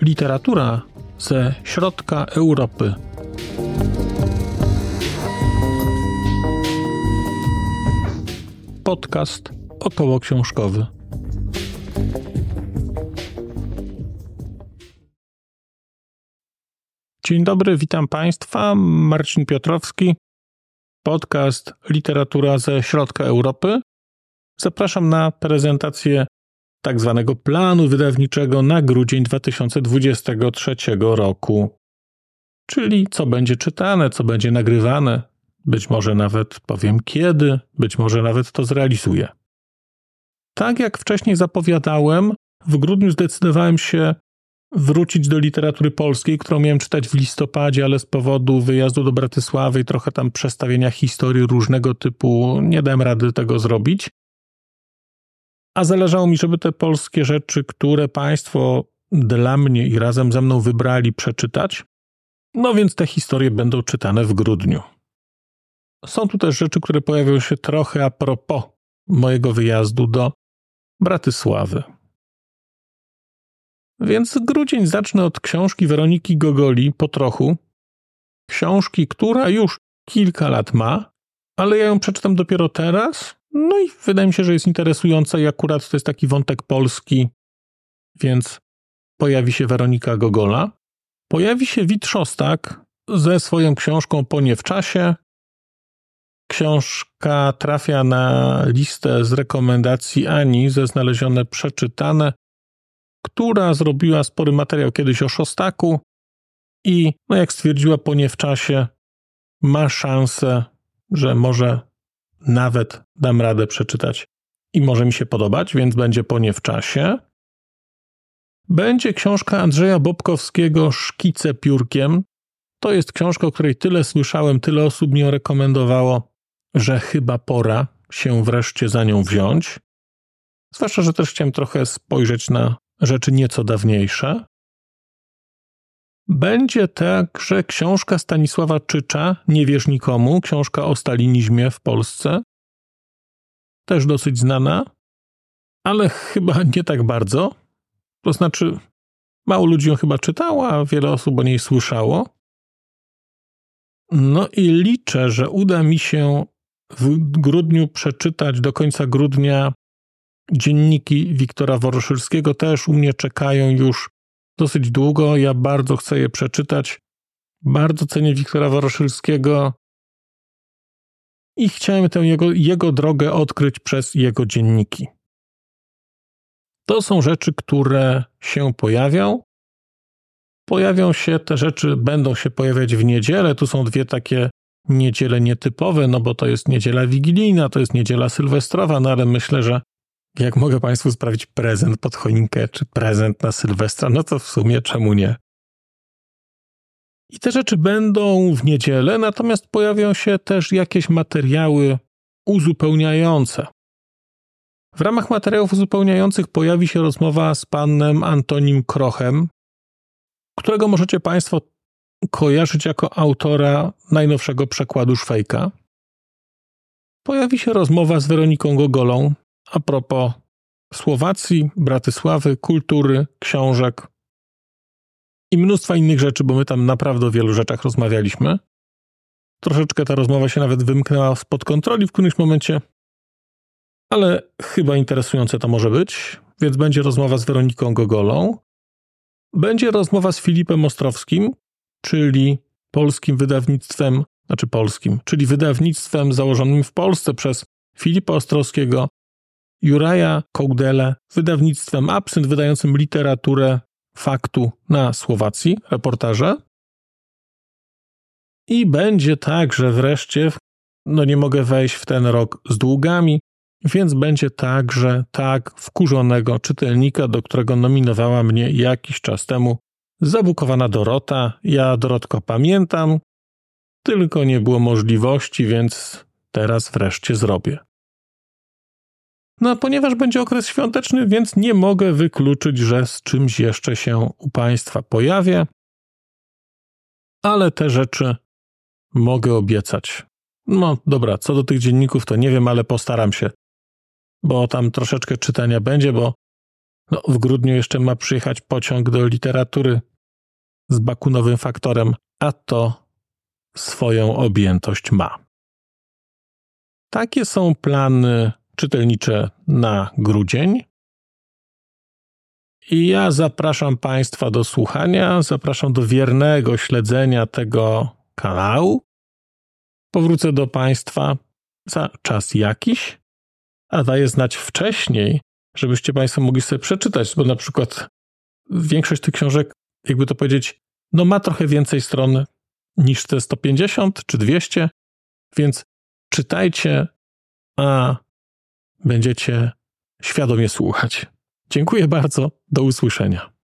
Literatura ze środka Europy. Podcast około książkowy. Dzień dobry, witam Państwa. Marcin Piotrowski, podcast Literatura ze środka Europy. Zapraszam na prezentację tak zwanego planu wydawniczego na grudzień 2023 roku. Czyli co będzie czytane, co będzie nagrywane, być może nawet powiem kiedy, być może nawet to zrealizuję. Tak jak wcześniej zapowiadałem, w grudniu zdecydowałem się wrócić do literatury polskiej, którą miałem czytać w listopadzie, ale z powodu wyjazdu do Bratysławy i trochę tam przestawienia historii różnego typu nie dałem rady tego zrobić. A zależało mi, żeby te polskie rzeczy, które Państwo dla mnie i razem ze mną wybrali, przeczytać. No więc te historie będą czytane w grudniu. Są tu też rzeczy, które pojawią się trochę a propos mojego wyjazdu do Bratysławy. Więc grudzień zacznę od książki Weroniki Gogoli po trochu. Książki, która już kilka lat ma, ale ja ją przeczytam dopiero teraz. No i wydaje mi się, że jest interesująca i akurat to jest taki wątek polski, więc pojawi się Weronika Gogola. Pojawi się Wit Szostak ze swoją książką Ponie w czasie. Książka trafia na listę z rekomendacji Ani ze znalezione przeczytane która zrobiła spory materiał kiedyś o Szostaku i, no jak stwierdziła po nie w czasie, ma szansę, że może nawet dam radę przeczytać i może mi się podobać, więc będzie po nie w czasie. Będzie książka Andrzeja Bobkowskiego Szkice piórkiem. To jest książka, o której tyle słyszałem, tyle osób mi ją rekomendowało, że chyba pora się wreszcie za nią wziąć. Zwłaszcza, że też chciałem trochę spojrzeć na rzeczy nieco dawniejsze. Będzie także książka Stanisława Czycza, Nie wierz nikomu, książka o stalinizmie w Polsce. Też dosyć znana, ale chyba nie tak bardzo. To znaczy, mało ludzi ją chyba czytało, a wiele osób o niej słyszało. No i liczę, że uda mi się w grudniu przeczytać do końca grudnia Dzienniki Wiktora Woroszylskiego też u mnie czekają już dosyć długo. Ja bardzo chcę je przeczytać. Bardzo cenię Wiktora Woroszylskiego i chciałem tę jego, jego drogę odkryć przez jego dzienniki. To są rzeczy, które się pojawią. Pojawią się te rzeczy, będą się pojawiać w niedzielę. Tu są dwie takie niedziele nietypowe, no bo to jest niedziela wigilijna, to jest niedziela sylwestrowa, no ale myślę, że jak mogę Państwu sprawić prezent pod choinkę, czy prezent na Sylwestra, no to w sumie czemu nie? I te rzeczy będą w niedzielę, natomiast pojawią się też jakieś materiały uzupełniające. W ramach materiałów uzupełniających pojawi się rozmowa z panem Antonim Krochem, którego możecie Państwo kojarzyć jako autora najnowszego przekładu Szwejka. Pojawi się rozmowa z Weroniką Gogolą, a propos Słowacji, Bratysławy, kultury, książek i mnóstwa innych rzeczy, bo my tam naprawdę o wielu rzeczach rozmawialiśmy. Troszeczkę ta rozmowa się nawet wymknęła spod kontroli w którymś momencie, ale chyba interesujące to może być, więc będzie rozmowa z Weroniką Gogolą. Będzie rozmowa z Filipem Ostrowskim, czyli polskim wydawnictwem, znaczy polskim, czyli wydawnictwem założonym w Polsce przez Filipa Ostrowskiego Juraja Kołdele, wydawnictwem Absynt, wydającym literaturę faktu na Słowacji, reportaże. I będzie tak, że wreszcie, no nie mogę wejść w ten rok z długami, więc będzie także tak wkurzonego czytelnika, do którego nominowała mnie jakiś czas temu zabukowana Dorota. Ja Dorotko pamiętam, tylko nie było możliwości, więc teraz wreszcie zrobię. No, ponieważ będzie okres świąteczny, więc nie mogę wykluczyć, że z czymś jeszcze się u Państwa pojawię, ale te rzeczy mogę obiecać. No dobra, co do tych dzienników, to nie wiem, ale postaram się, bo tam troszeczkę czytania będzie, bo no, w grudniu jeszcze ma przyjechać pociąg do literatury z bakunowym faktorem, a to swoją objętość ma. Takie są plany czytelnicze na grudzień. I ja zapraszam Państwa do słuchania, zapraszam do wiernego śledzenia tego kanału. Powrócę do Państwa za czas jakiś, a daję znać wcześniej, żebyście Państwo mogli sobie przeczytać, bo na przykład większość tych książek, jakby to powiedzieć, no ma trochę więcej stron niż te 150 czy 200, więc czytajcie, a będziecie świadomie słuchać. Dziękuję bardzo. Do usłyszenia.